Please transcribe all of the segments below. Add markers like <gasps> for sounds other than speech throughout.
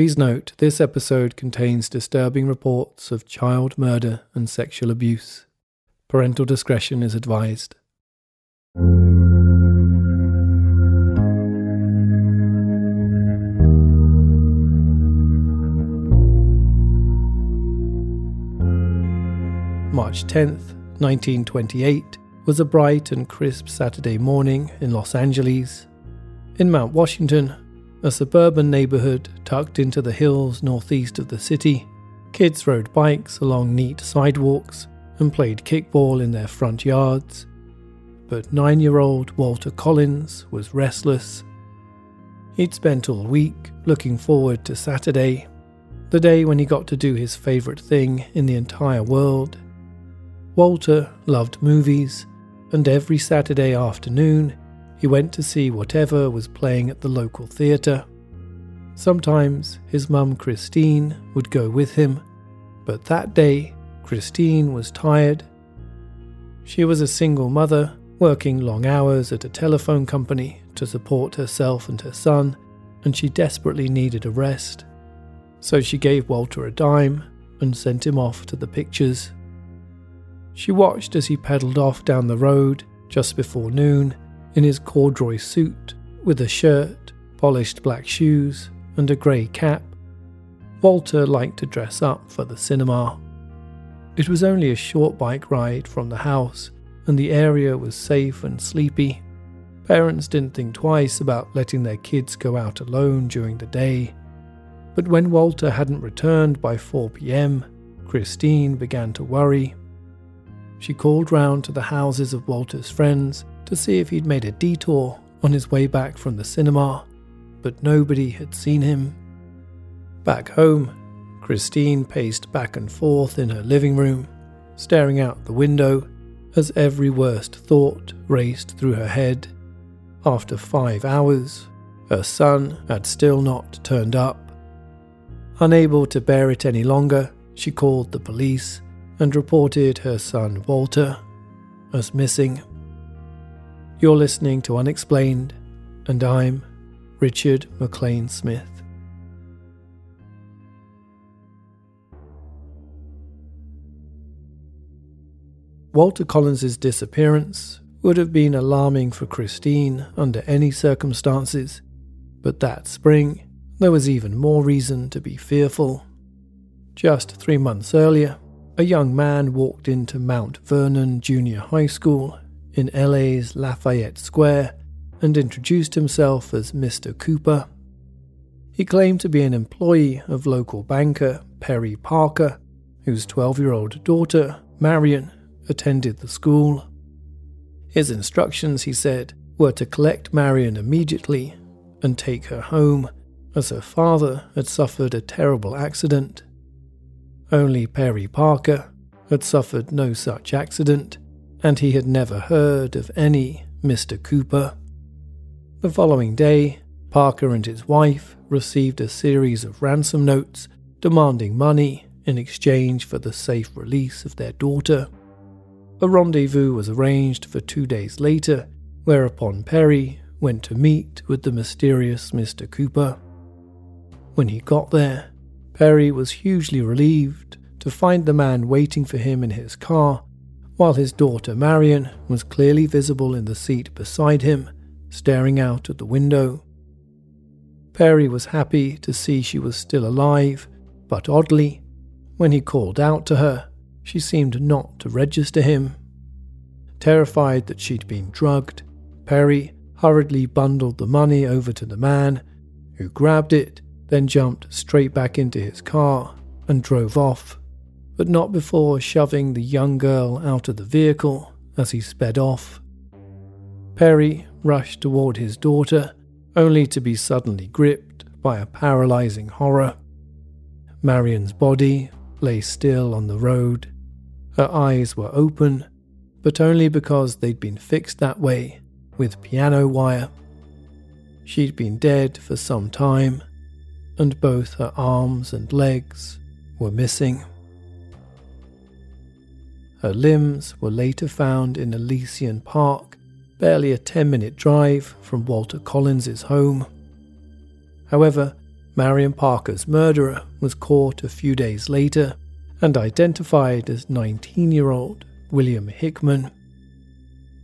Please note this episode contains disturbing reports of child murder and sexual abuse. Parental discretion is advised. March 10th, 1928, was a bright and crisp Saturday morning in Los Angeles. In Mount Washington, a suburban neighborhood tucked into the hills northeast of the city, kids rode bikes along neat sidewalks and played kickball in their front yards. But nine year old Walter Collins was restless. He'd spent all week looking forward to Saturday, the day when he got to do his favorite thing in the entire world. Walter loved movies, and every Saturday afternoon he went to see whatever was playing at the local theatre. Sometimes his mum Christine would go with him, but that day Christine was tired. She was a single mother working long hours at a telephone company to support herself and her son, and she desperately needed a rest. So she gave Walter a dime and sent him off to the pictures. She watched as he pedalled off down the road just before noon in his corduroy suit with a shirt, polished black shoes, and a grey cap. Walter liked to dress up for the cinema. It was only a short bike ride from the house, and the area was safe and sleepy. Parents didn't think twice about letting their kids go out alone during the day. But when Walter hadn't returned by 4 pm, Christine began to worry. She called round to the houses of Walter's friends to see if he'd made a detour on his way back from the cinema, but nobody had seen him. Back home, Christine paced back and forth in her living room, staring out the window as every worst thought raced through her head. After five hours, her son had still not turned up. Unable to bear it any longer, she called the police and reported her son Walter as missing. You're listening to Unexplained, and I'm Richard MacLean Smith. Walter Collins's disappearance would have been alarming for Christine under any circumstances, but that spring there was even more reason to be fearful. Just three months earlier, a young man walked into Mount Vernon Junior High School in LA's Lafayette Square and introduced himself as Mr. Cooper. He claimed to be an employee of local banker Perry Parker, whose 12 year old daughter, Marion, attended the school. His instructions, he said, were to collect Marion immediately and take her home, as her father had suffered a terrible accident. Only Perry Parker had suffered no such accident, and he had never heard of any Mr. Cooper. The following day, Parker and his wife received a series of ransom notes demanding money in exchange for the safe release of their daughter. A rendezvous was arranged for two days later, whereupon Perry went to meet with the mysterious Mr. Cooper. When he got there, Perry was hugely relieved to find the man waiting for him in his car, while his daughter Marion was clearly visible in the seat beside him, staring out at the window. Perry was happy to see she was still alive, but oddly, when he called out to her, she seemed not to register him. Terrified that she'd been drugged, Perry hurriedly bundled the money over to the man, who grabbed it, then jumped straight back into his car and drove off, but not before shoving the young girl out of the vehicle as he sped off. Perry rushed toward his daughter, only to be suddenly gripped by a paralyzing horror. Marion's body lay still on the road. Her eyes were open, but only because they'd been fixed that way with piano wire. She'd been dead for some time, and both her arms and legs were missing. Her limbs were later found in Elysian Park, barely a 10 minute drive from Walter Collins's home. However, Marion Parker's murderer was caught a few days later and identified as 19 year old William Hickman.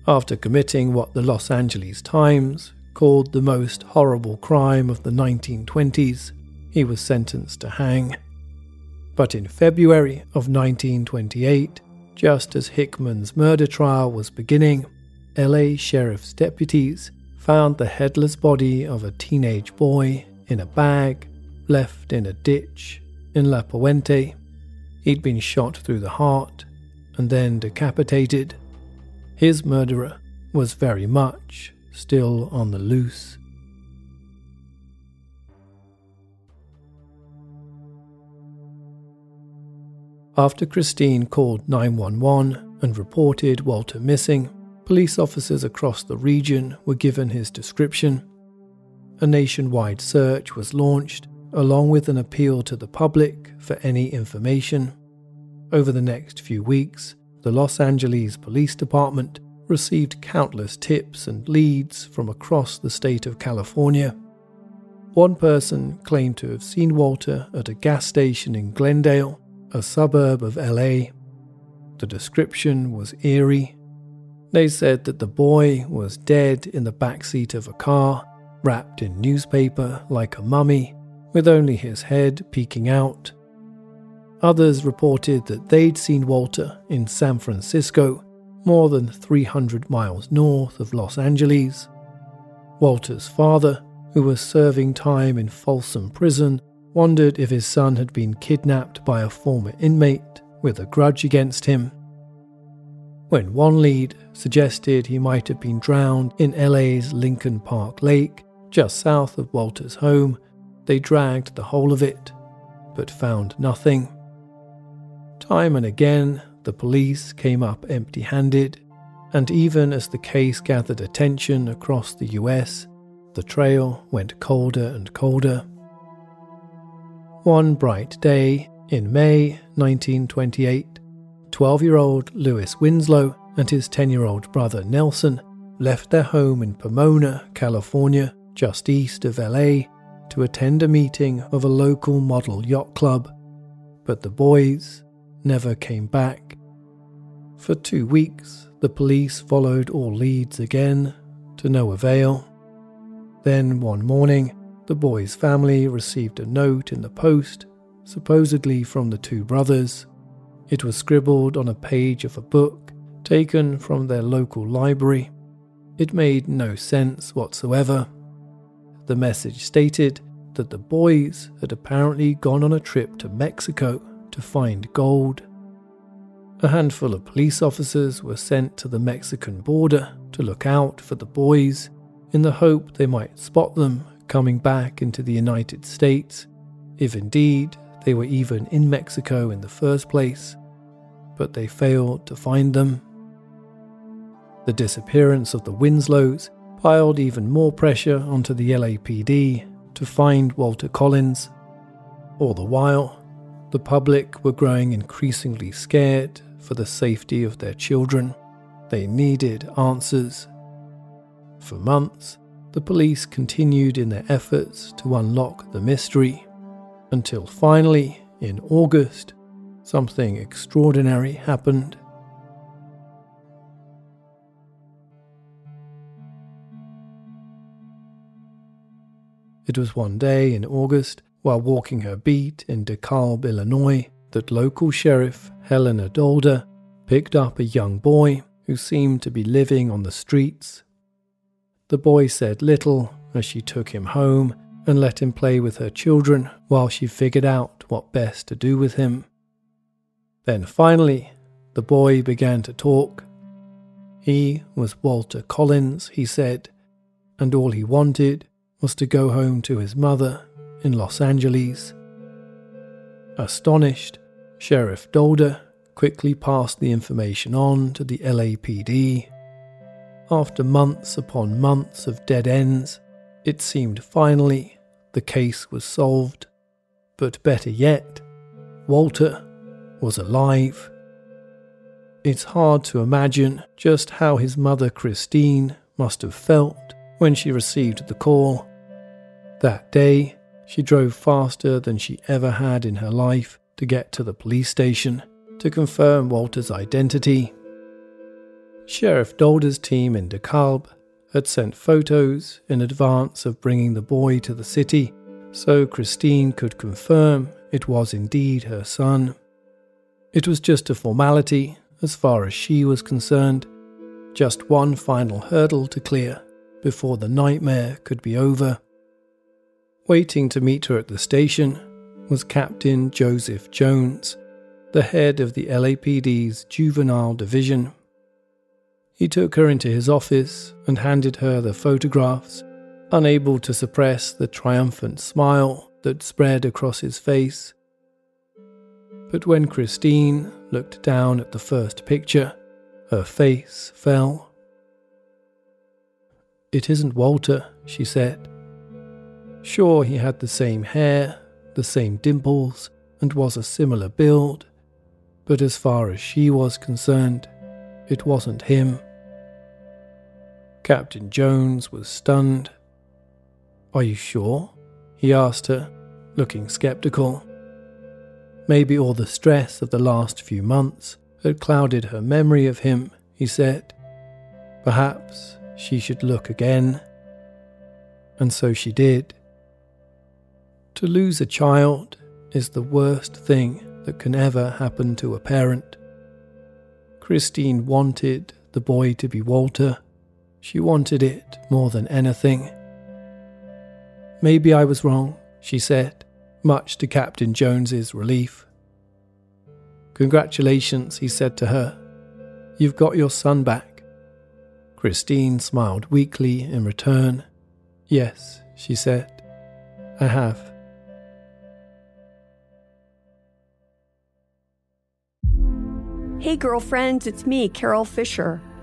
After committing what the Los Angeles Times called the most horrible crime of the 1920s, he was sentenced to hang. But in February of 1928, just as Hickman's murder trial was beginning, LA sheriff's deputies found the headless body of a teenage boy in a bag left in a ditch in La Puente. He'd been shot through the heart and then decapitated. His murderer was very much still on the loose. After Christine called 911 and reported Walter missing, police officers across the region were given his description a nationwide search was launched, along with an appeal to the public for any information. Over the next few weeks, the Los Angeles Police Department received countless tips and leads from across the state of California. One person claimed to have seen Walter at a gas station in Glendale, a suburb of LA. The description was eerie. They said that the boy was dead in the backseat of a car wrapped in newspaper like a mummy, with only his head peeking out. Others reported that they'd seen Walter in San Francisco, more than 300 miles north of Los Angeles. Walter's father, who was serving time in Folsom Prison, wondered if his son had been kidnapped by a former inmate with a grudge against him. When one lead suggested he might have been drowned in LA's Lincoln Park Lake, just south of Walter's home, they dragged the whole of it, but found nothing. Time and again, the police came up empty handed, and even as the case gathered attention across the US, the trail went colder and colder. One bright day in May 1928, 12 year old Louis Winslow and his 10 year old brother Nelson left their home in Pomona, California, just east of LA, to attend a meeting of a local model yacht club, but the boys never came back. For two weeks, the police followed all leads again, to no avail. Then one morning, the boy's family received a note in the post, supposedly from the two brothers. It was scribbled on a page of a book taken from their local library. It made no sense whatsoever. The message stated that the boys had apparently gone on a trip to Mexico to find gold. A handful of police officers were sent to the Mexican border to look out for the boys in the hope they might spot them coming back into the United States, if indeed they were even in Mexico in the first place, but they failed to find them. The disappearance of the Winslows piled even more pressure onto the LAPD to find Walter Collins. All the while, the public were growing increasingly scared for the safety of their children. They needed answers. For months, the police continued in their efforts to unlock the mystery, until finally, in August, something extraordinary happened. It was one day in August, while walking her beat in DeKalb, Illinois, that local sheriff Helena Dolder picked up a young boy who seemed to be living on the streets. The boy said little as she took him home and let him play with her children while she figured out what best to do with him. Then finally, the boy began to talk. He was Walter Collins, he said, and all he wanted was to go home to his mother in Los Angeles. Astonished, Sheriff Dolder quickly passed the information on to the LAPD. After months upon months of dead ends, it seemed finally the case was solved. But better yet, Walter was alive. It's hard to imagine just how his mother Christine must have felt when she received the call. That day, she drove faster than she ever had in her life to get to the police station to confirm Walter's identity. Sheriff Dolder's team in DeKalb had sent photos in advance of bringing the boy to the city so Christine could confirm it was indeed her son. It was just a formality as far as she was concerned, just one final hurdle to clear before the nightmare could be over. Waiting to meet her at the station was Captain Joseph Jones, the head of the LAPD's juvenile division. He took her into his office and handed her the photographs, unable to suppress the triumphant smile that spread across his face. But when Christine looked down at the first picture, her face fell. It isn't Walter, she said. Sure, he had the same hair, the same dimples, and was a similar build, but as far as she was concerned, it wasn't him. Captain Jones was stunned. Are you sure? he asked her, looking skeptical. Maybe all the stress of the last few months had clouded her memory of him, he said. Perhaps she should look again. And so she did. To lose a child is the worst thing that can ever happen to a parent. Christine wanted the boy to be Walter. She wanted it more than anything. Maybe I was wrong, she said, much to Captain Jones's relief. Congratulations, he said to her. You've got your son back. Christine smiled weakly in return. Yes, she said, I have. Hey, girlfriends, it's me, Carol Fisher.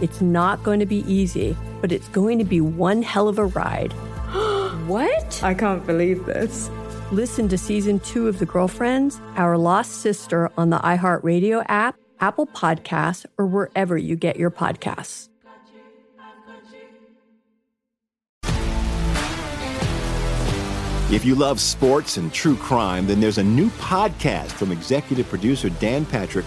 It's not going to be easy, but it's going to be one hell of a ride. <gasps> What? I can't believe this. Listen to season two of The Girlfriends, Our Lost Sister on the iHeartRadio app, Apple Podcasts, or wherever you get your podcasts. If you love sports and true crime, then there's a new podcast from executive producer Dan Patrick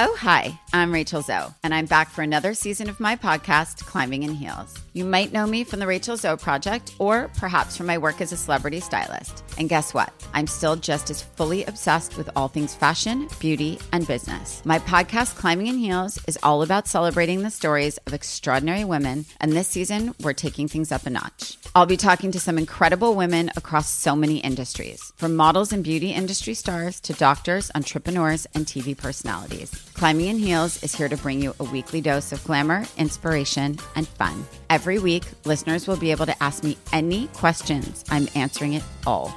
Oh, hi, I'm Rachel Zoe, and I'm back for another season of my podcast, Climbing in Heels. You might know me from the Rachel Zoe Project, or perhaps from my work as a celebrity stylist. And guess what? I'm still just as fully obsessed with all things fashion, beauty, and business. My podcast, Climbing in Heels, is all about celebrating the stories of extraordinary women, and this season, we're taking things up a notch. I'll be talking to some incredible women across so many industries, from models and beauty industry stars to doctors, entrepreneurs, and TV personalities. Climbing in Heels is here to bring you a weekly dose of glamour, inspiration, and fun. Every week, listeners will be able to ask me any questions. I'm answering it all.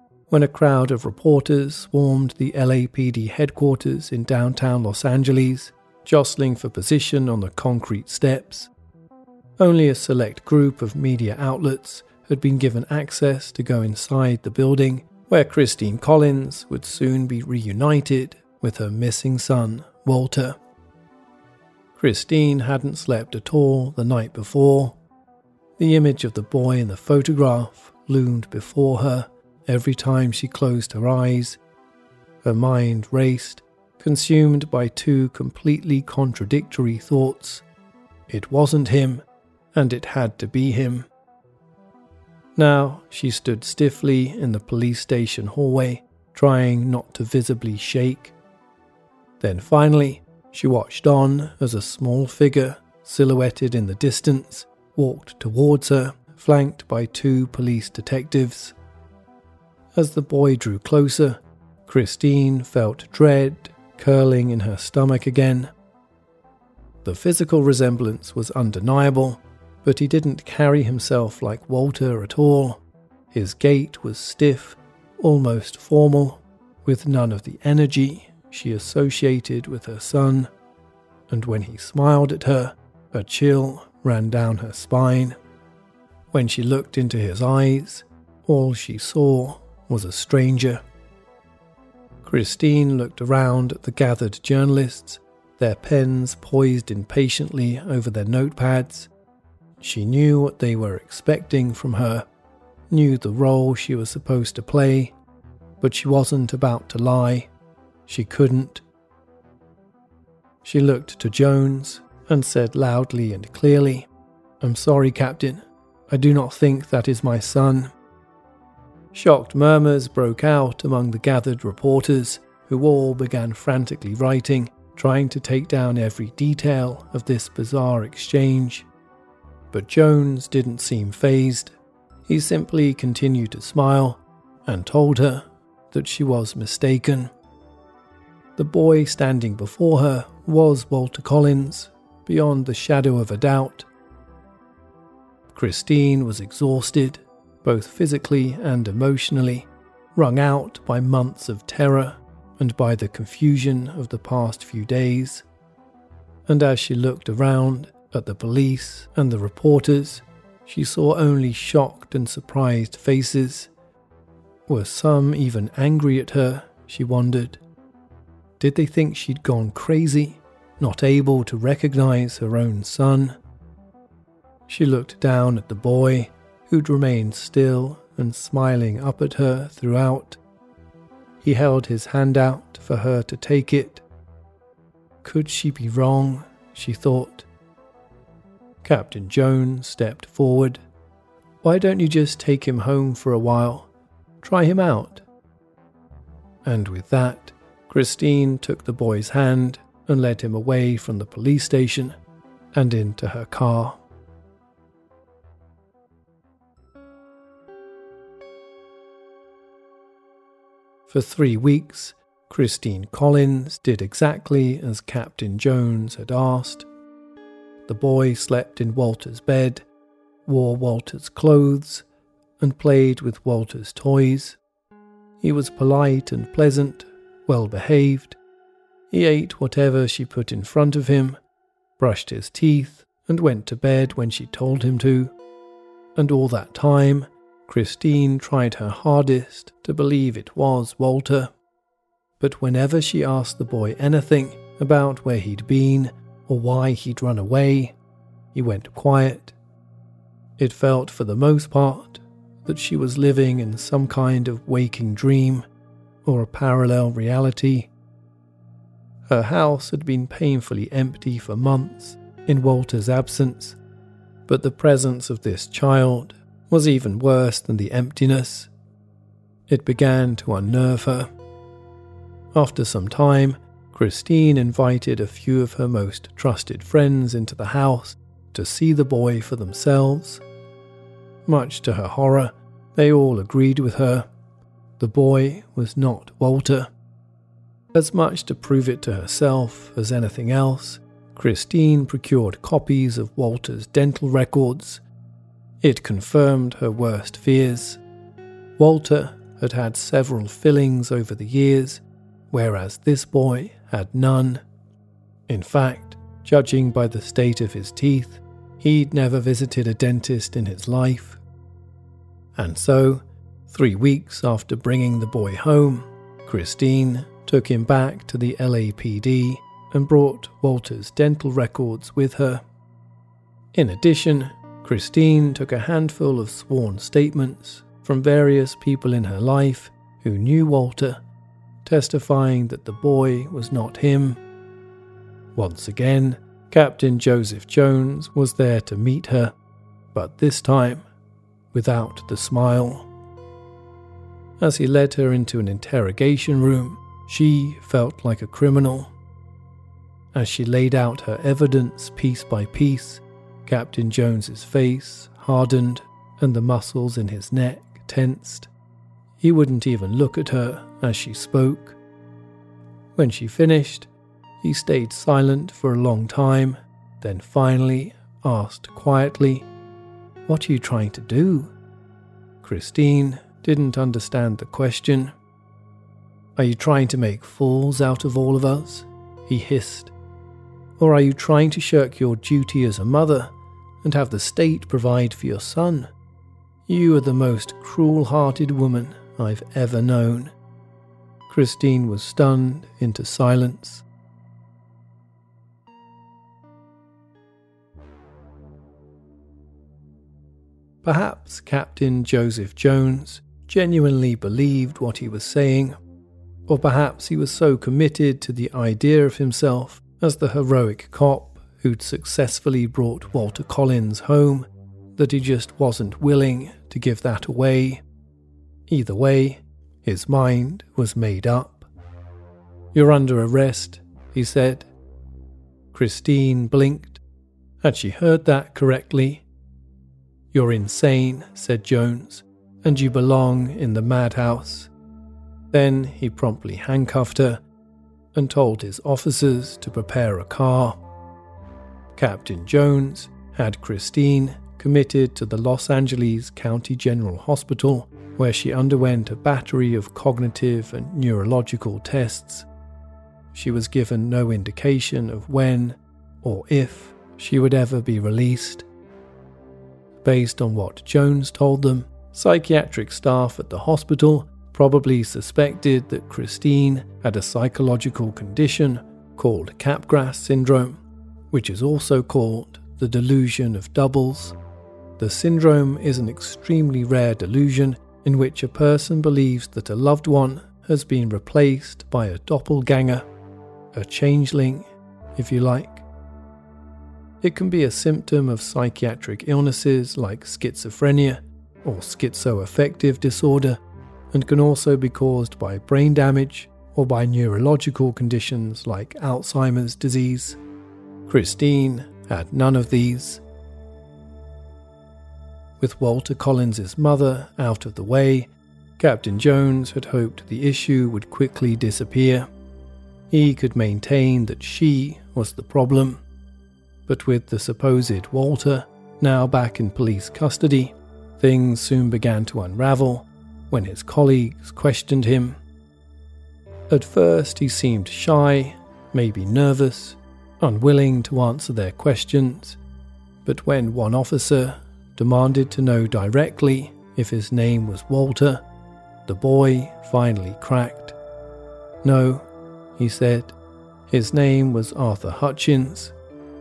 when a crowd of reporters swarmed the LAPD headquarters in downtown Los Angeles, jostling for position on the concrete steps. Only a select group of media outlets had been given access to go inside the building, where Christine Collins would soon be reunited with her missing son, Walter. Christine hadn't slept at all the night before. The image of the boy in the photograph loomed before her every time she closed her eyes. Her mind raced, consumed by two completely contradictory thoughts. It wasn't him, and it had to be him. Now she stood stiffly in the police station hallway, trying not to visibly shake. Then finally, she watched on as a small figure, silhouetted in the distance, walked towards her, flanked by two police detectives. As the boy drew closer, Christine felt dread curling in her stomach again. The physical resemblance was undeniable, but he didn't carry himself like Walter at all. His gait was stiff, almost formal, with none of the energy she associated with her son, and when he smiled at her, a chill ran down her spine. When she looked into his eyes, all she saw was a stranger. Christine looked around at the gathered journalists, their pens poised impatiently over their notepads. She knew what they were expecting from her, knew the role she was supposed to play, but she wasn't about to lie. She couldn't. She looked to Jones and said loudly and clearly, I'm sorry, Captain. I do not think that is my son. Shocked murmurs broke out among the gathered reporters, who all began frantically writing, trying to take down every detail of this bizarre exchange. But Jones didn't seem phased. He simply continued to smile and told her that she was mistaken. The boy standing before her was Walter Collins, beyond the shadow of a doubt. Christine was exhausted, both physically and emotionally, wrung out by months of terror and by the confusion of the past few days. And as she looked around at the police and the reporters, she saw only shocked and surprised faces. Were some even angry at her, she wondered. Did they think she'd gone crazy, not able to recognize her own son? She looked down at the boy, who'd remained still and smiling up at her throughout. he held his hand out for her to take it. Could she be wrong? she thought. Captain Jones stepped forward. Why don't you just take him home for a while? Try him out. And with that, Christine took the boy's hand and led him away from the police station and into her car. For three weeks, Christine Collins did exactly as Captain Jones had asked. The boy slept in Walter's bed, wore Walter's clothes, and played with Walter's toys. He was polite and pleasant, well behaved. He ate whatever she put in front of him, brushed his teeth, and went to bed when she told him to. And all that time, Christine tried her hardest to believe it was Walter. But whenever she asked the boy anything about where he'd been or why he'd run away, he went quiet. It felt for the most part that she was living in some kind of waking dream or a parallel reality. Her house had been painfully empty for months in Walter's absence, but the presence of this child was even worse than the emptiness. It began to unnerve her. After some time, Christine invited a few of her most trusted friends into the house to see the boy for themselves. Much to her horror, they all agreed with her. The boy was not Walter. As much to prove it to herself as anything else, Christine procured copies of Walter's dental records it confirmed her worst fears. Walter had had several fillings over the years, whereas this boy had none. In fact, judging by the state of his teeth, he'd never visited a dentist in his life. And so, three weeks after bringing the boy home, Christine took him back to the LAPD and brought Walter's dental records with her. In addition, Christine took a handful of sworn statements from various people in her life who knew Walter, testifying that the boy was not him. Once again, Captain Joseph Jones was there to meet her, but this time without the smile. As he led her into an interrogation room, she felt like a criminal. As she laid out her evidence piece by piece, Captain Jones's face hardened and the muscles in his neck tensed. He wouldn't even look at her as she spoke. When she finished, he stayed silent for a long time, then finally asked quietly, What are you trying to do? Christine didn't understand the question. Are you trying to make fools out of all of us? He hissed. Or are you trying to shirk your duty as a mother and have the state provide for your son. You are the most cruel hearted woman I've ever known. Christine was stunned into silence. Perhaps Captain Joseph Jones genuinely believed what he was saying, or perhaps he was so committed to the idea of himself as the heroic cop who'd successfully brought Walter Collins home, that he just wasn't willing to give that away. Either way, his mind was made up. You're under arrest, he said. Christine blinked. Had she heard that correctly? You're insane, said Jones, and you belong in the madhouse. Then he promptly handcuffed her and told his officers to prepare a car. Captain Jones had Christine committed to the Los Angeles County General Hospital, where she underwent a battery of cognitive and neurological tests. She was given no indication of when or if she would ever be released. Based on what Jones told them, psychiatric staff at the hospital probably suspected that Christine had a psychological condition called Capgras syndrome which is also called the delusion of doubles. The syndrome is an extremely rare delusion in which a person believes that a loved one has been replaced by a doppelganger, a changeling, if you like. It can be a symptom of psychiatric illnesses like schizophrenia or schizoaffective disorder, and can also be caused by brain damage or by neurological conditions like Alzheimer's disease. Christine had none of these. With Walter Collins's mother out of the way, Captain Jones had hoped the issue would quickly disappear. He could maintain that she was the problem. But with the supposed Walter now back in police custody, things soon began to unravel when his colleagues questioned him. At first, he seemed shy, maybe nervous, unwilling to answer their questions. But when one officer demanded to know directly if his name was Walter, the boy finally cracked. No, he said. His name was Arthur Hutchins,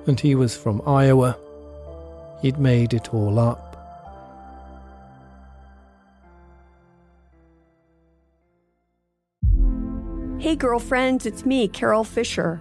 and he was from Iowa. He'd made it all up. Hey, girlfriends, it's me, Carol Fisher.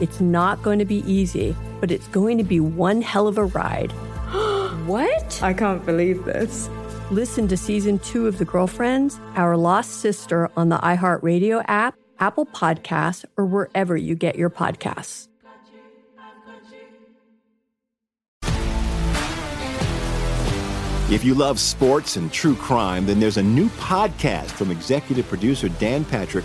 It's not going to be easy, but it's going to be one hell of a ride. <gasps> what? I can't believe this. Listen to season two of The Girlfriends, Our Lost Sister on the iHeartRadio app, Apple Podcasts, or wherever you get your podcasts. If you love sports and true crime, then there's a new podcast from executive producer Dan Patrick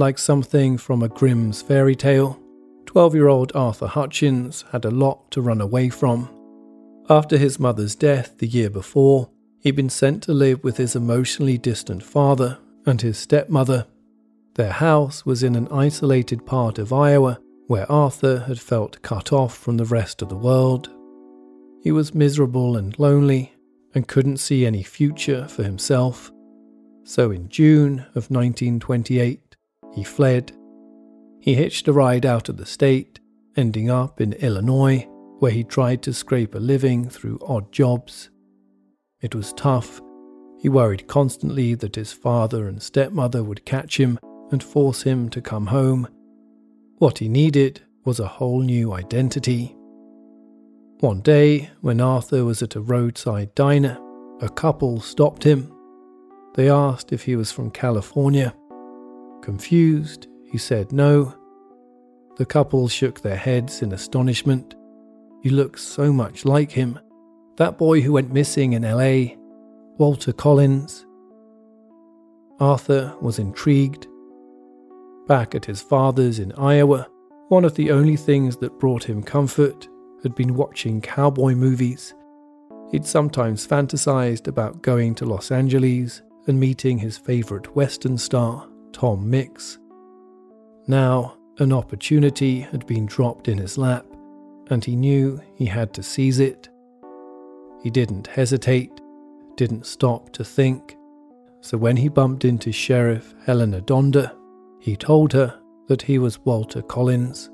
Like something from a Grimm's fairy tale, 12 year old Arthur Hutchins had a lot to run away from. After his mother's death the year before, he'd been sent to live with his emotionally distant father and his stepmother. Their house was in an isolated part of Iowa where Arthur had felt cut off from the rest of the world. He was miserable and lonely and couldn't see any future for himself. So in June of 1928, he fled. He hitched a ride out of the state, ending up in Illinois, where he tried to scrape a living through odd jobs. It was tough. He worried constantly that his father and stepmother would catch him and force him to come home. What he needed was a whole new identity. One day, when Arthur was at a roadside diner, a couple stopped him. They asked if he was from California. Confused, he said no. The couple shook their heads in astonishment. You look so much like him. That boy who went missing in LA, Walter Collins. Arthur was intrigued. Back at his father's in Iowa, one of the only things that brought him comfort had been watching cowboy movies. He'd sometimes fantasized about going to Los Angeles and meeting his favorite Western star, Tom Mix. Now, an opportunity had been dropped in his lap, and he knew he had to seize it. He didn't hesitate, didn't stop to think. So when he bumped into Sheriff Helena Donder, he told her that he was Walter Collins.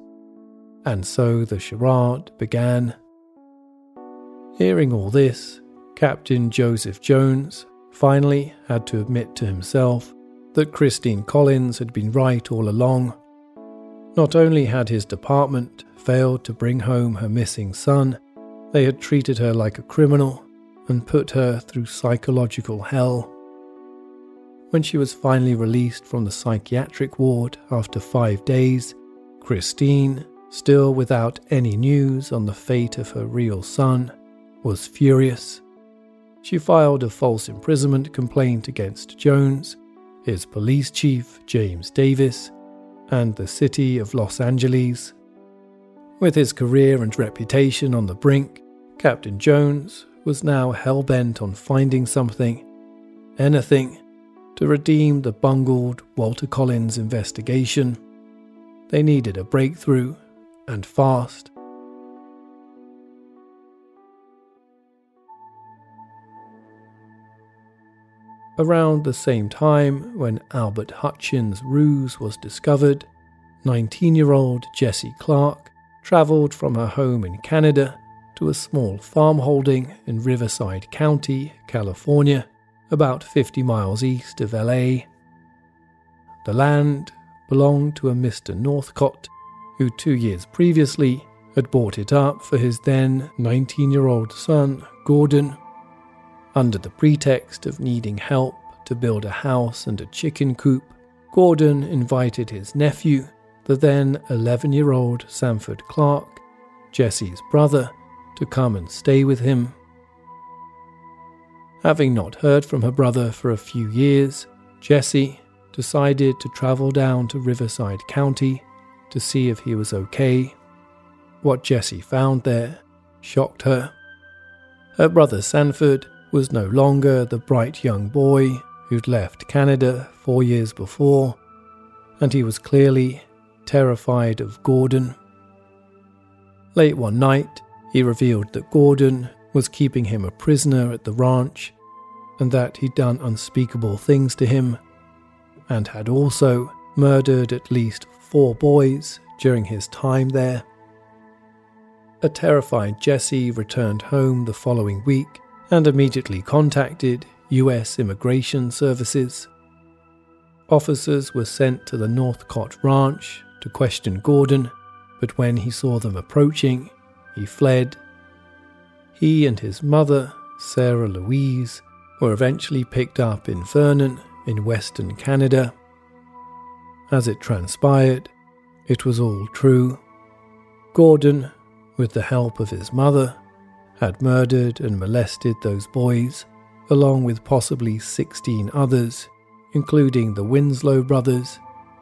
And so the charade began. Hearing all this, Captain Joseph Jones finally had to admit to himself that Christine Collins had been right all along. Not only had his department failed to bring home her missing son, they had treated her like a criminal and put her through psychological hell. When she was finally released from the psychiatric ward after five days, Christine, still without any news on the fate of her real son, was furious. She filed a false imprisonment complaint against Jones, his police chief, James Davis, and the city of Los Angeles. With his career and reputation on the brink, Captain Jones was now hell bent on finding something, anything, to redeem the bungled Walter Collins investigation. They needed a breakthrough, and fast. Around the same time when Albert Hutchens' ruse was discovered, 19 year old Jessie Clark travelled from her home in Canada to a small farm holding in Riverside County, California, about 50 miles east of LA. The land belonged to a Mr. Northcott, who two years previously had bought it up for his then 19 year old son, Gordon. Under the pretext of needing help to build a house and a chicken coop, Gordon invited his nephew, the then 11 year old Sanford Clark, Jessie's brother, to come and stay with him. Having not heard from her brother for a few years, Jessie decided to travel down to Riverside County to see if he was okay. What Jessie found there shocked her. Her brother Sanford was no longer the bright young boy who'd left Canada four years before, and he was clearly terrified of Gordon. Late one night, he revealed that Gordon was keeping him a prisoner at the ranch and that he'd done unspeakable things to him and had also murdered at least four boys during his time there. A terrified Jessie returned home the following week and immediately contacted US Immigration Services. Officers were sent to the Northcott Ranch to question Gordon, but when he saw them approaching, he fled. He and his mother, Sarah Louise, were eventually picked up in Vernon in Western Canada. As it transpired, it was all true. Gordon, with the help of his mother, had murdered and molested those boys, along with possibly 16 others, including the Winslow brothers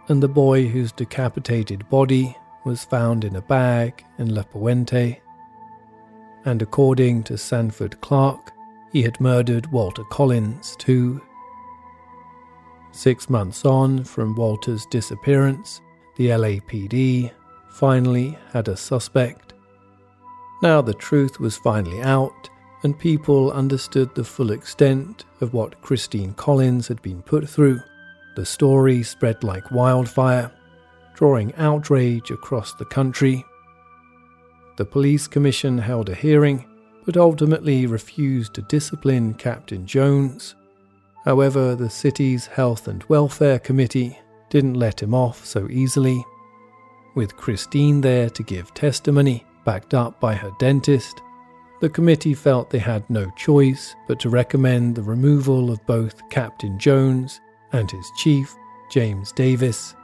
and the boy whose decapitated body was found in a bag in La Puente. And according to Sanford Clark, he had murdered Walter Collins too. Six months on from Walter's disappearance, the LAPD finally had a suspect. Now the truth was finally out, and people understood the full extent of what Christine Collins had been put through. The story spread like wildfire, drawing outrage across the country. The police commission held a hearing, but ultimately refused to discipline Captain Jones. However, the city's Health and Welfare Committee didn't let him off so easily. With Christine there to give testimony, backed up by her dentist, the committee felt they had no choice but to recommend the removal of both Captain Jones and his chief, James Davis.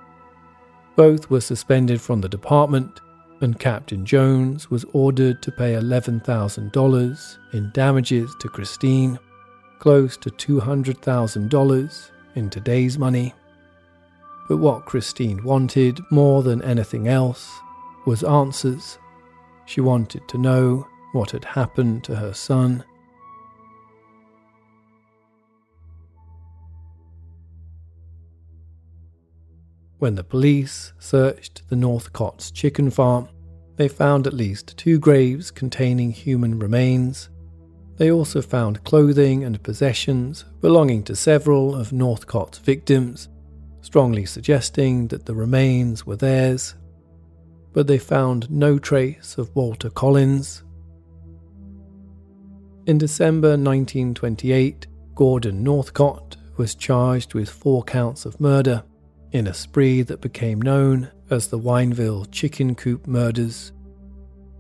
Both were suspended from the department, and Captain Jones was ordered to pay $11,000 in damages to Christine, close to $200,000 in today's money. But what Christine wanted more than anything else was answers. She wanted to know what had happened to her son. When the police searched the Northcotts chicken farm, they found at least two graves containing human remains. They also found clothing and possessions belonging to several of Northcott's victims, strongly suggesting that the remains were theirs. But they found no trace of Walter Collins. In December 1928, Gordon Northcott was charged with four counts of murder in a spree that became known as the Wineville Chicken Coop murders.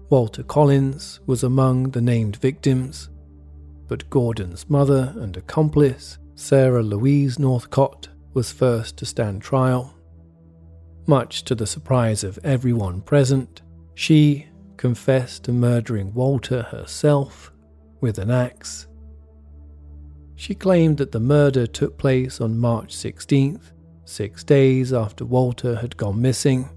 Walter Collins was among the named victims, but Gordon's mother and accomplice, Sarah Louise Northcott, was first to stand trial. Much to the surprise of everyone present, she confessed to murdering Walter herself with an axe. She claimed that the murder took place on March 16th six days after Walter had gone missing.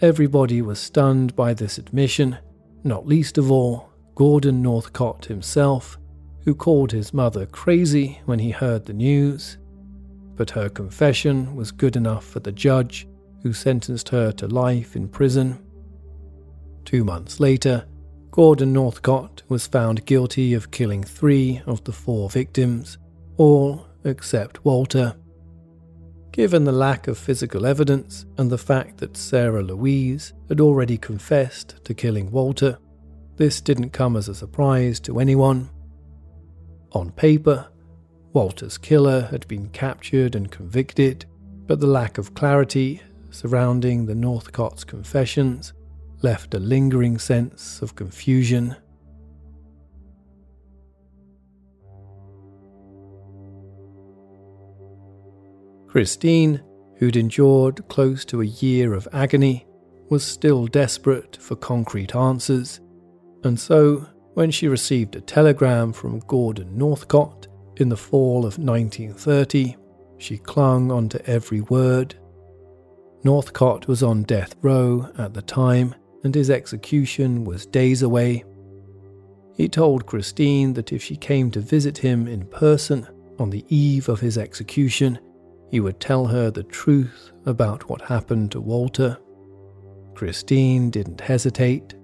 Everybody was stunned by this admission, not least of all Gordon Northcott himself, who called his mother crazy when he heard the news. But her confession was good enough for the judge, who sentenced her to life in prison. Two months later, Gordon Northcott was found guilty of killing three of the four victims, all except Walter. Given the lack of physical evidence and the fact that Sarah Louise had already confessed to killing Walter, this didn't come as a surprise to anyone. On paper, Walter's killer had been captured and convicted, but the lack of clarity surrounding the Northcotts' confessions left a lingering sense of confusion. Christine, who'd endured close to a year of agony, was still desperate for concrete answers, and so, when she received a telegram from Gordon Northcott in the fall of 1930, she clung onto every word. Northcott was on death row at the time, and his execution was days away. He told Christine that if she came to visit him in person on the eve of his execution, he would tell her the truth about what happened to Walter. Christine didn't hesitate.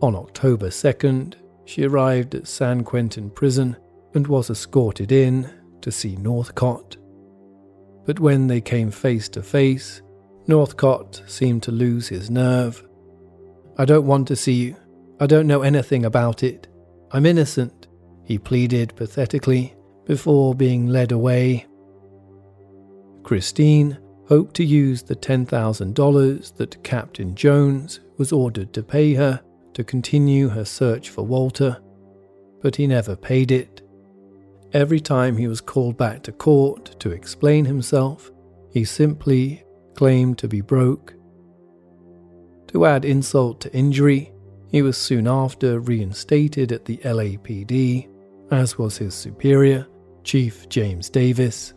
On October 2nd, she arrived at San Quentin prison and was escorted in to see Northcott. But when they came face to face, Northcott seemed to lose his nerve. I don't want to see you. I don't know anything about it. I'm innocent, he pleaded pathetically before being led away Christine hoped to use the $10,000 that Captain Jones was ordered to pay her to continue her search for Walter, but he never paid it. Every time he was called back to court to explain himself, he simply claimed to be broke. To add insult to injury, he was soon after reinstated at the LAPD, as was his superior, Chief James Davis.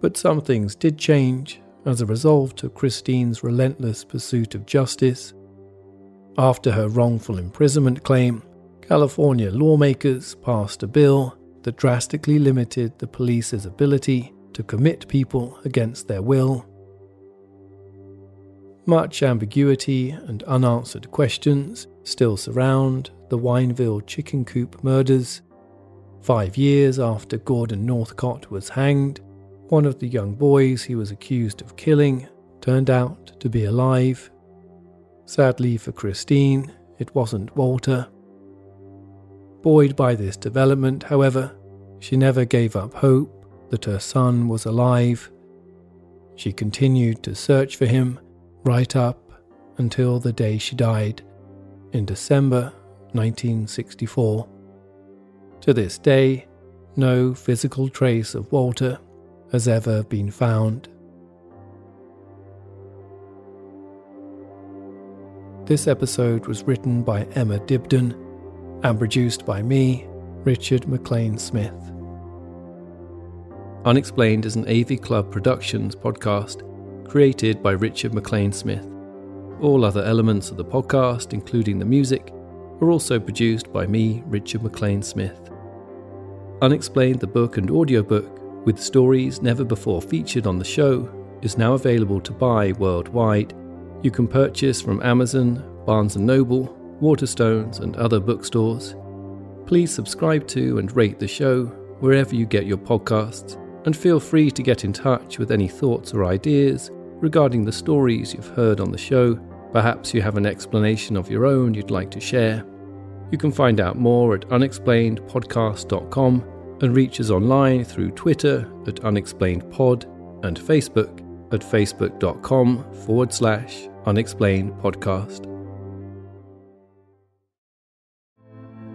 But some things did change as a result of Christine's relentless pursuit of justice. After her wrongful imprisonment claim, California lawmakers passed a bill that drastically limited the police's ability to commit people against their will. Much ambiguity and unanswered questions still surround the Wineville chicken coop murders. Five years after Gordon Northcott was hanged, one of the young boys he was accused of killing turned out to be alive. Sadly for Christine, it wasn't Walter. Buoyed by this development, however, she never gave up hope that her son was alive. She continued to search for him right up until the day she died in December 1964. To this day, no physical trace of Walter has ever been found. This episode was written by Emma Dibdin and produced by me, Richard MacLean Smith. Unexplained is an AV Club Productions podcast created by Richard MacLean Smith. All other elements of the podcast, including the music, are also produced by me, Richard MacLean Smith. Unexplained, the book and audiobook, with stories never before featured on the show, is now available to buy worldwide. You can purchase from Amazon, Barnes & Noble, Waterstones, and other bookstores. Please subscribe to and rate the show wherever you get your podcasts, and feel free to get in touch with any thoughts or ideas regarding the stories you've heard on the show. Perhaps you have an explanation of your own you'd like to share. You can find out more at unexplainedpodcast.com and reach us online through Twitter at unexplainedpod and Facebook at facebook.com forward slash unexplainedpodcast.